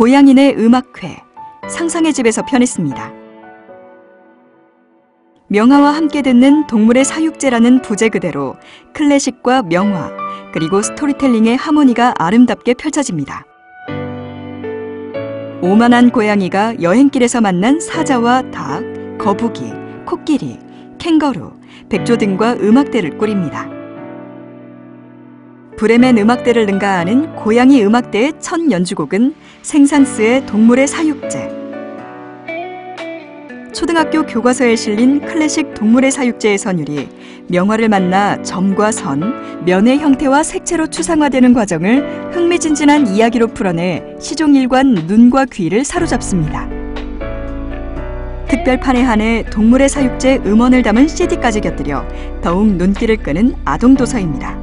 고양인의 음악회 상상의 집에서 편했습니다. 명화와 함께 듣는 동물의 사육제라는 부제 그대로 클래식과 명화 그리고 스토리텔링의 하모니가 아름답게 펼쳐집니다. 오만한 고양이가 여행길에서 만난 사자와 닭, 거북이, 코끼리, 캥거루, 백조 등과 음악대를 꾸립니다. 브레멘 음악대를 능가하는 고양이 음악대의 첫 연주곡은 생산스의 동물의 사육제. 초등학교 교과서에 실린 클래식 동물의 사육제의 선율이 명화를 만나 점과 선, 면의 형태와 색채로 추상화되는 과정을 흥미진진한 이야기로 풀어내 시종일관 눈과 귀를 사로잡습니다. 특별판에 한해 동물의 사육제 음원을 담은 CD까지 곁들여 더욱 눈길을 끄는 아동 도서입니다.